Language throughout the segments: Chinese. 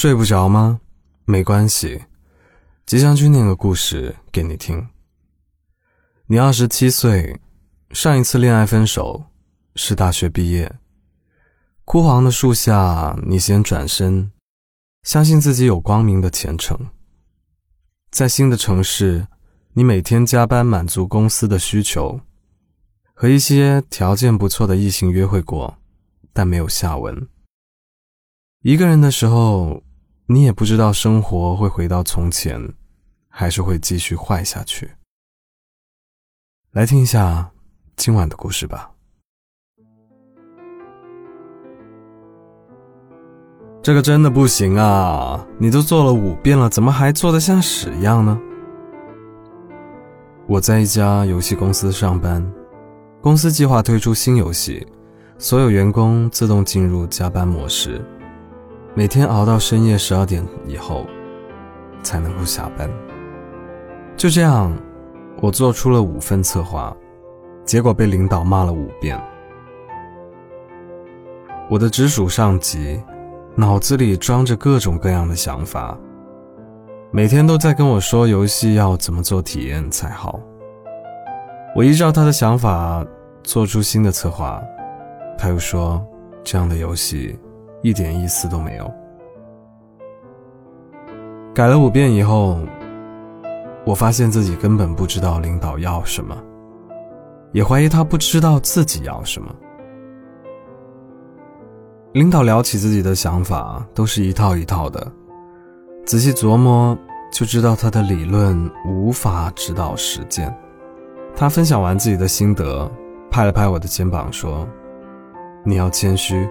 睡不着吗？没关系，吉祥君念个故事给你听。你二十七岁，上一次恋爱分手是大学毕业。枯黄的树下，你先转身，相信自己有光明的前程。在新的城市，你每天加班满足公司的需求，和一些条件不错的异性约会过，但没有下文。一个人的时候。你也不知道生活会回到从前，还是会继续坏下去。来听一下今晚的故事吧。这个真的不行啊！你都做了五遍了，怎么还做的像屎一样呢？我在一家游戏公司上班，公司计划推出新游戏，所有员工自动进入加班模式。每天熬到深夜十二点以后，才能够下班。就这样，我做出了五份策划，结果被领导骂了五遍。我的直属上级脑子里装着各种各样的想法，每天都在跟我说游戏要怎么做体验才好。我依照他的想法做出新的策划，他又说这样的游戏。一点意思都没有。改了五遍以后，我发现自己根本不知道领导要什么，也怀疑他不知道自己要什么。领导聊起自己的想法，都是一套一套的，仔细琢磨就知道他的理论无法指导实践。他分享完自己的心得，拍了拍我的肩膀说：“你要谦虚。”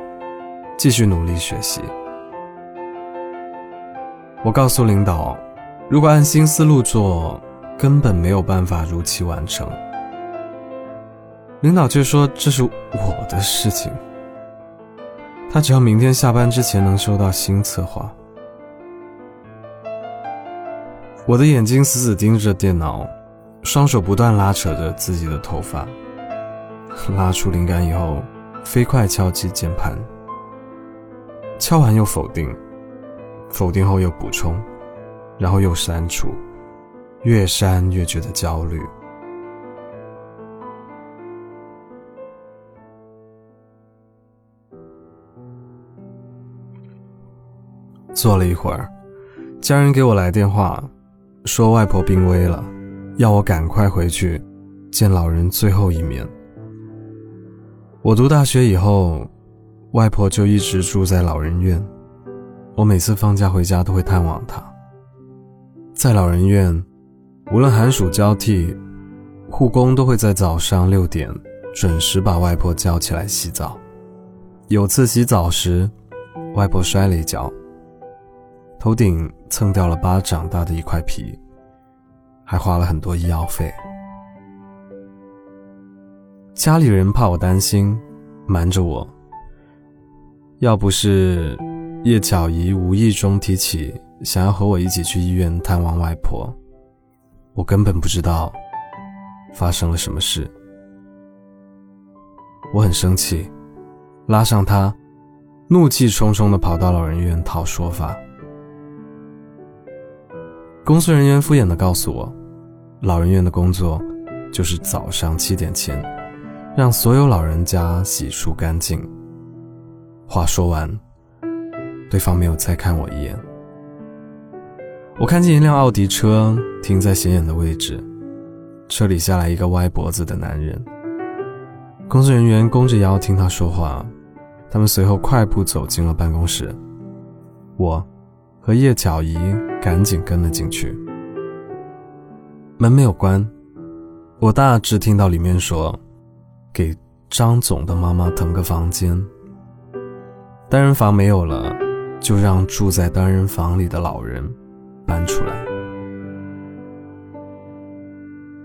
继续努力学习。我告诉领导，如果按新思路做，根本没有办法如期完成。领导却说这是我的事情，他只要明天下班之前能收到新策划。我的眼睛死死盯着电脑，双手不断拉扯着自己的头发，拉出灵感以后，飞快敲击键盘。敲完又否定，否定后又补充，然后又删除，越删越觉得焦虑。坐了一会儿，家人给我来电话，说外婆病危了，要我赶快回去见老人最后一面。我读大学以后。外婆就一直住在老人院，我每次放假回家都会探望她。在老人院，无论寒暑交替，护工都会在早上六点准时把外婆叫起来洗澡。有次洗澡时，外婆摔了一跤，头顶蹭掉了巴掌大的一块皮，还花了很多医药费。家里人怕我担心，瞒着我。要不是叶巧怡无意中提起想要和我一起去医院探望外婆，我根本不知道发生了什么事。我很生气，拉上她，怒气冲冲地跑到老人院讨说法。工作人员敷衍地告诉我，老人院的工作就是早上七点前让所有老人家洗漱干净。话说完，对方没有再看我一眼。我看见一辆奥迪车停在显眼的位置，车里下来一个歪脖子的男人。工作人员弓着腰听他说话，他们随后快步走进了办公室。我和叶巧怡赶紧跟了进去。门没有关，我大致听到里面说：“给张总的妈妈腾个房间。”单人房没有了，就让住在单人房里的老人搬出来。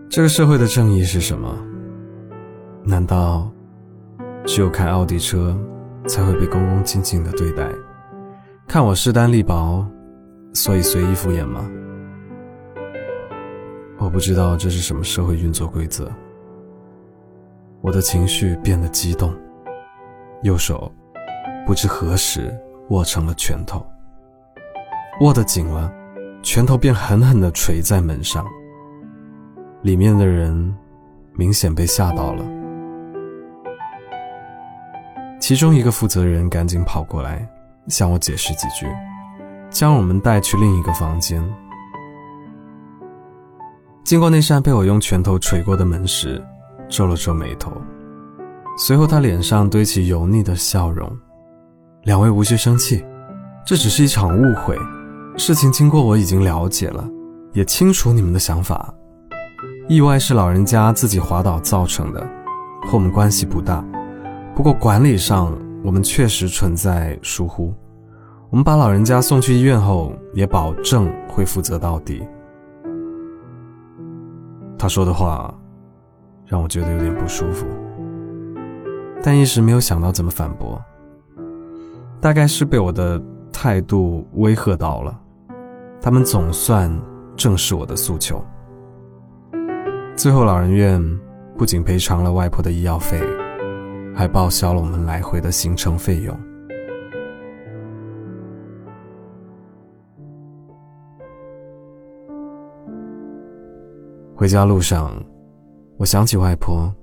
这个社会的正义是什么？难道只有开奥迪车才会被恭恭敬敬的对待？看我势单力薄，所以随意敷衍吗？我不知道这是什么社会运作规则。我的情绪变得激动，右手。不知何时握成了拳头。握得紧了，拳头便狠狠地捶在门上。里面的人明显被吓到了，其中一个负责人赶紧跑过来向我解释几句，将我们带去另一个房间。经过那扇被我用拳头捶过的门时，皱了皱眉头，随后他脸上堆起油腻的笑容：“两位无需生气，这只是一场误会，事情经过我已经了解了，也清楚你们的想法。”意外是老人家自己滑倒造成的，和我们关系不大。不过管理上我们确实存在疏忽。我们把老人家送去医院后，也保证会负责到底。他说的话让我觉得有点不舒服，但一时没有想到怎么反驳。大概是被我的态度威吓到了，他们总算正视我的诉求。最后，老人院不仅赔偿了外婆的医药费，还报销了我们来回的行程费用。回家路上，我想起外婆，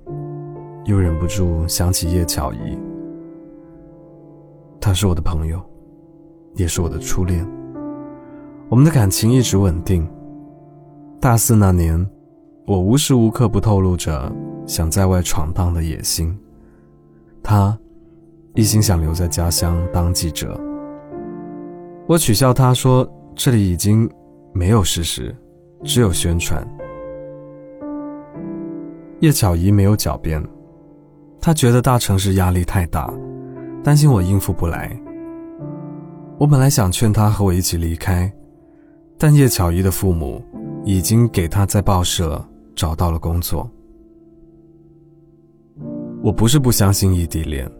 又忍不住想起叶巧仪。他是我的朋友，也是我的初恋。我们的感情一直稳定。大四那年。我无时无刻不透露着想在外闯荡的野心，他一心想留在家乡当记者。我取笑他说：“这里已经没有事实，只有宣传。”叶巧怡没有狡辩，她觉得大城市压力太大，担心我应付不来。我本来想劝她和我一起离开，但叶巧怡的父母已经给她在报社。找到了工作。我不是不相信异地恋，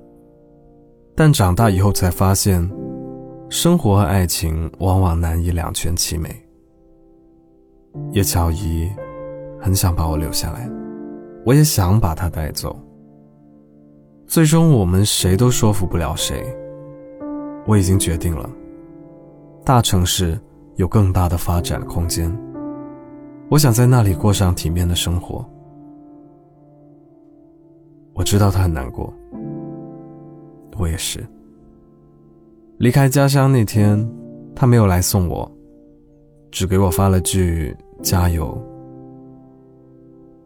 但长大以后才发现，生活和爱情往往难以两全其美。叶巧怡很想把我留下来，我也想把她带走。最终我们谁都说服不了谁。我已经决定了，大城市有更大的发展空间。我想在那里过上体面的生活。我知道他很难过，我也是。离开家乡那天，他没有来送我，只给我发了句“加油”。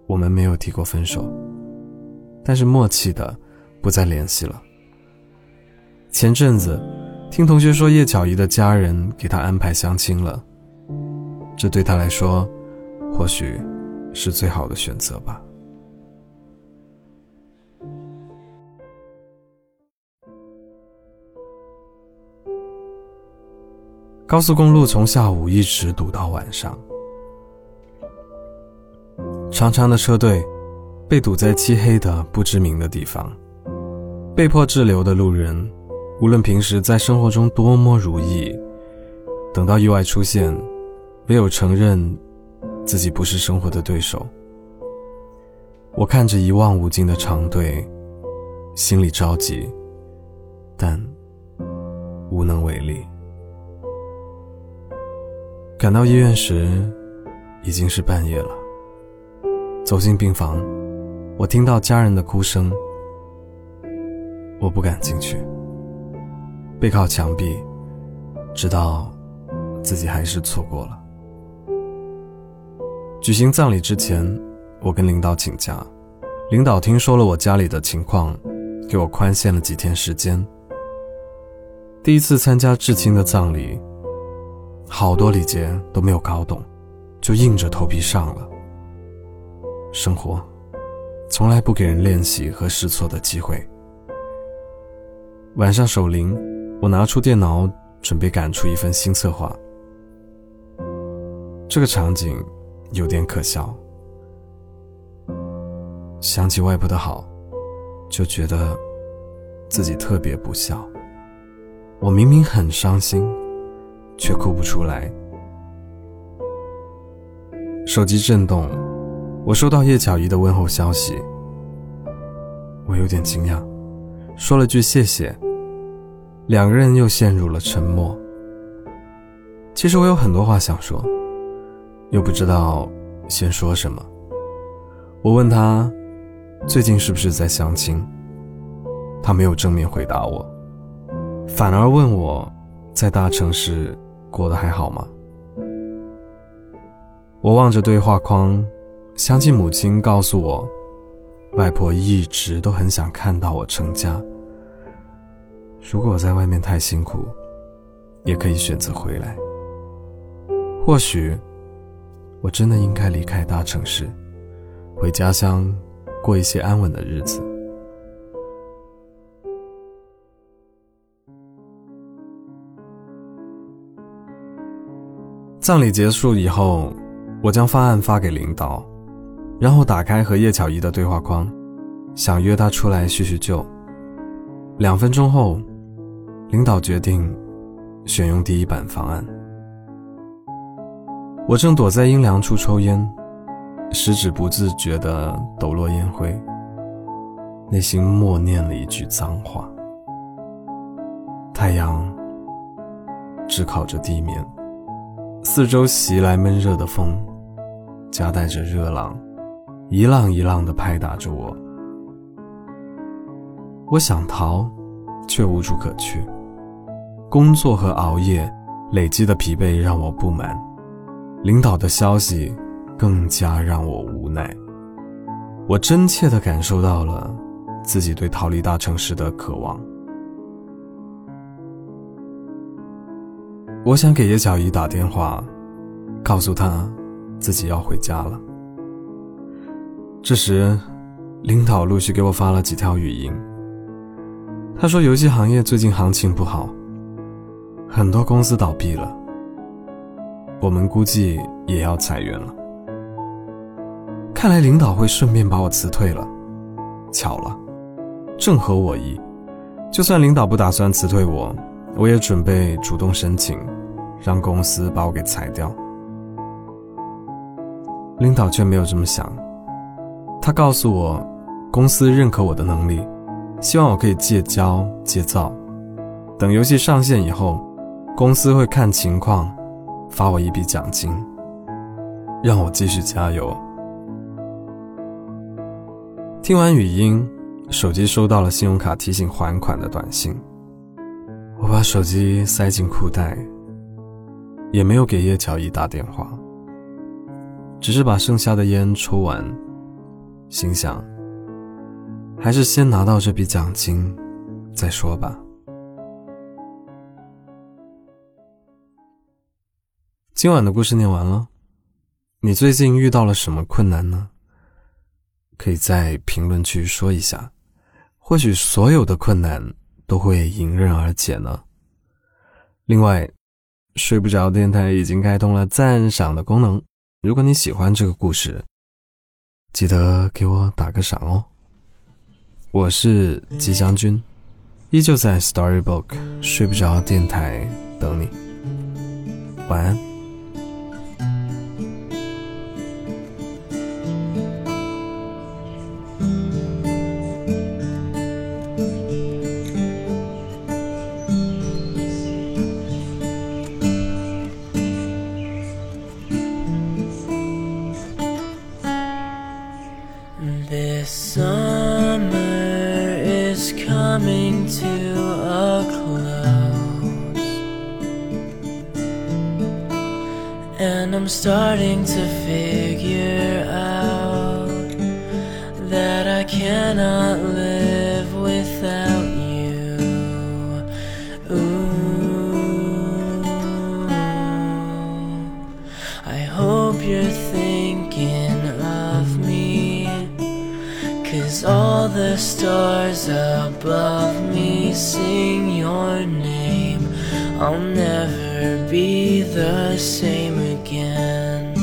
我们没有提过分手，但是默契的不再联系了。前阵子，听同学说叶巧怡的家人给他安排相亲了，这对他来说。或许是最好的选择吧。高速公路从下午一直堵到晚上，长长的车队被堵在漆黑的不知名的地方，被迫滞留的路人，无论平时在生活中多么如意，等到意外出现，唯有承认。自己不是生活的对手，我看着一望无尽的长队，心里着急，但无能为力。赶到医院时，已经是半夜了。走进病房，我听到家人的哭声，我不敢进去，背靠墙壁，直到自己还是错过了。举行葬礼之前，我跟领导请假。领导听说了我家里的情况，给我宽限了几天时间。第一次参加至亲的葬礼，好多礼节都没有搞懂，就硬着头皮上了。生活从来不给人练习和试错的机会。晚上守灵，我拿出电脑准备赶出一份新策划。这个场景。有点可笑。想起外婆的好，就觉得自己特别不孝。我明明很伤心，却哭不出来。手机震动，我收到叶巧怡的问候消息。我有点惊讶，说了句谢谢。两个人又陷入了沉默。其实我有很多话想说，又不知道先说什么。我问他最近是不是在相亲，他没有正面回答我，反而问我在大城市过得还好吗？我望着对话框，想起母亲告诉我，外婆一直都很想看到我成家。如果我在外面太辛苦，也可以选择回来。或许，我真的应该离开大城市。回家乡，过一些安稳的日子。葬礼结束以后，我将方案发给领导，然后打开和叶巧怡的对话框，想约她出来叙叙旧。两分钟后，领导决定选用第一版方案。我正躲在阴凉处抽烟。食指不自觉地抖落烟灰，内心默念了一句脏话。太阳炙烤着地面，四周袭来闷热的风，夹带着热浪，一浪一浪的拍打着我。我想逃，却无处可去。工作和熬夜累积的疲惫让我不满，领导的消息。更加让我无奈。我真切的感受到了自己对逃离大城市的渴望。我想给叶小姨打电话，告诉她自己要回家了。这时，领导陆续给我发了几条语音。他说，游戏行业最近行情不好，很多公司倒闭了，我们估计也要裁员了。看来领导会顺便把我辞退了，巧了，正合我意。就算领导不打算辞退我，我也准备主动申请，让公司把我给裁掉。领导却没有这么想，他告诉我，公司认可我的能力，希望我可以戒骄戒躁，等游戏上线以后，公司会看情况，发我一笔奖金，让我继续加油。听完语音，手机收到了信用卡提醒还款的短信。我把手机塞进裤袋，也没有给叶乔伊打电话，只是把剩下的烟抽完，心想，还是先拿到这笔奖金再说吧。今晚的故事念完了，你最近遇到了什么困难呢？可以在评论区说一下，或许所有的困难都会迎刃而解呢。另外，睡不着电台已经开通了赞赏的功能，如果你喜欢这个故事，记得给我打个赏哦。我是吉祥君，依旧在 Storybook 睡不着电台等你，晚安。Above me sing your name. I'll never be the same again.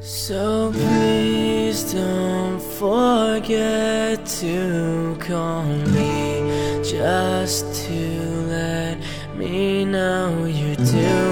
So please don't forget to call me just to let me know you're doing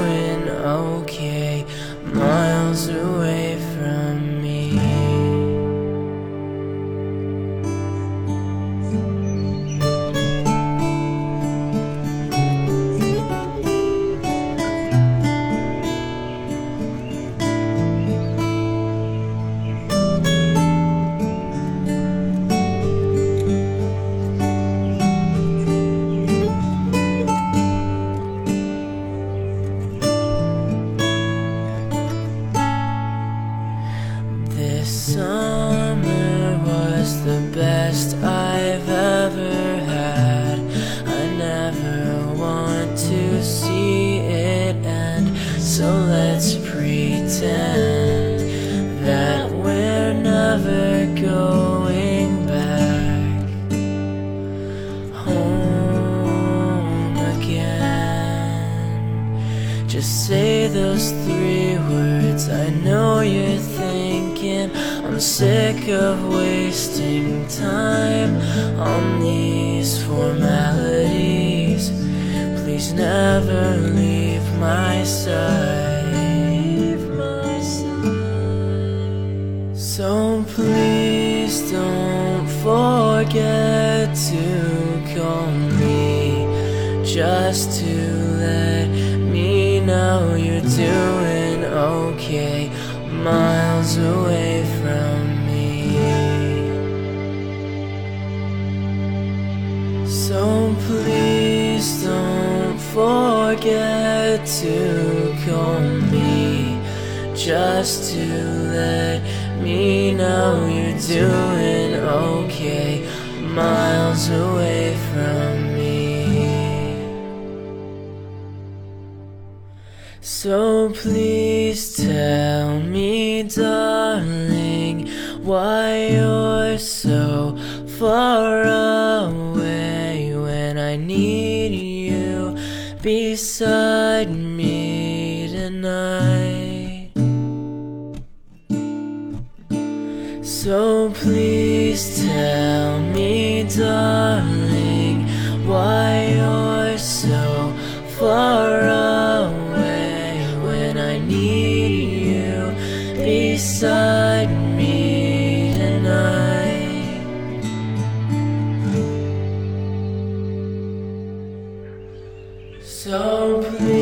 Just say those three words. I know you're thinking I'm sick of wasting time on these formalities. Please never leave my side. So please don't forget to call me just doing okay miles away from me. So please don't forget to call me just to let me know you're doing okay miles away from me. So please tell me, darling, why you're so far away when I need you beside me tonight. So please tell me, darling, why you're so far away So please.